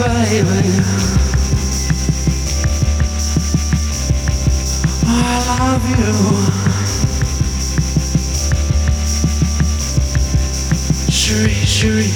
baby. I love you. Cherie, cherie.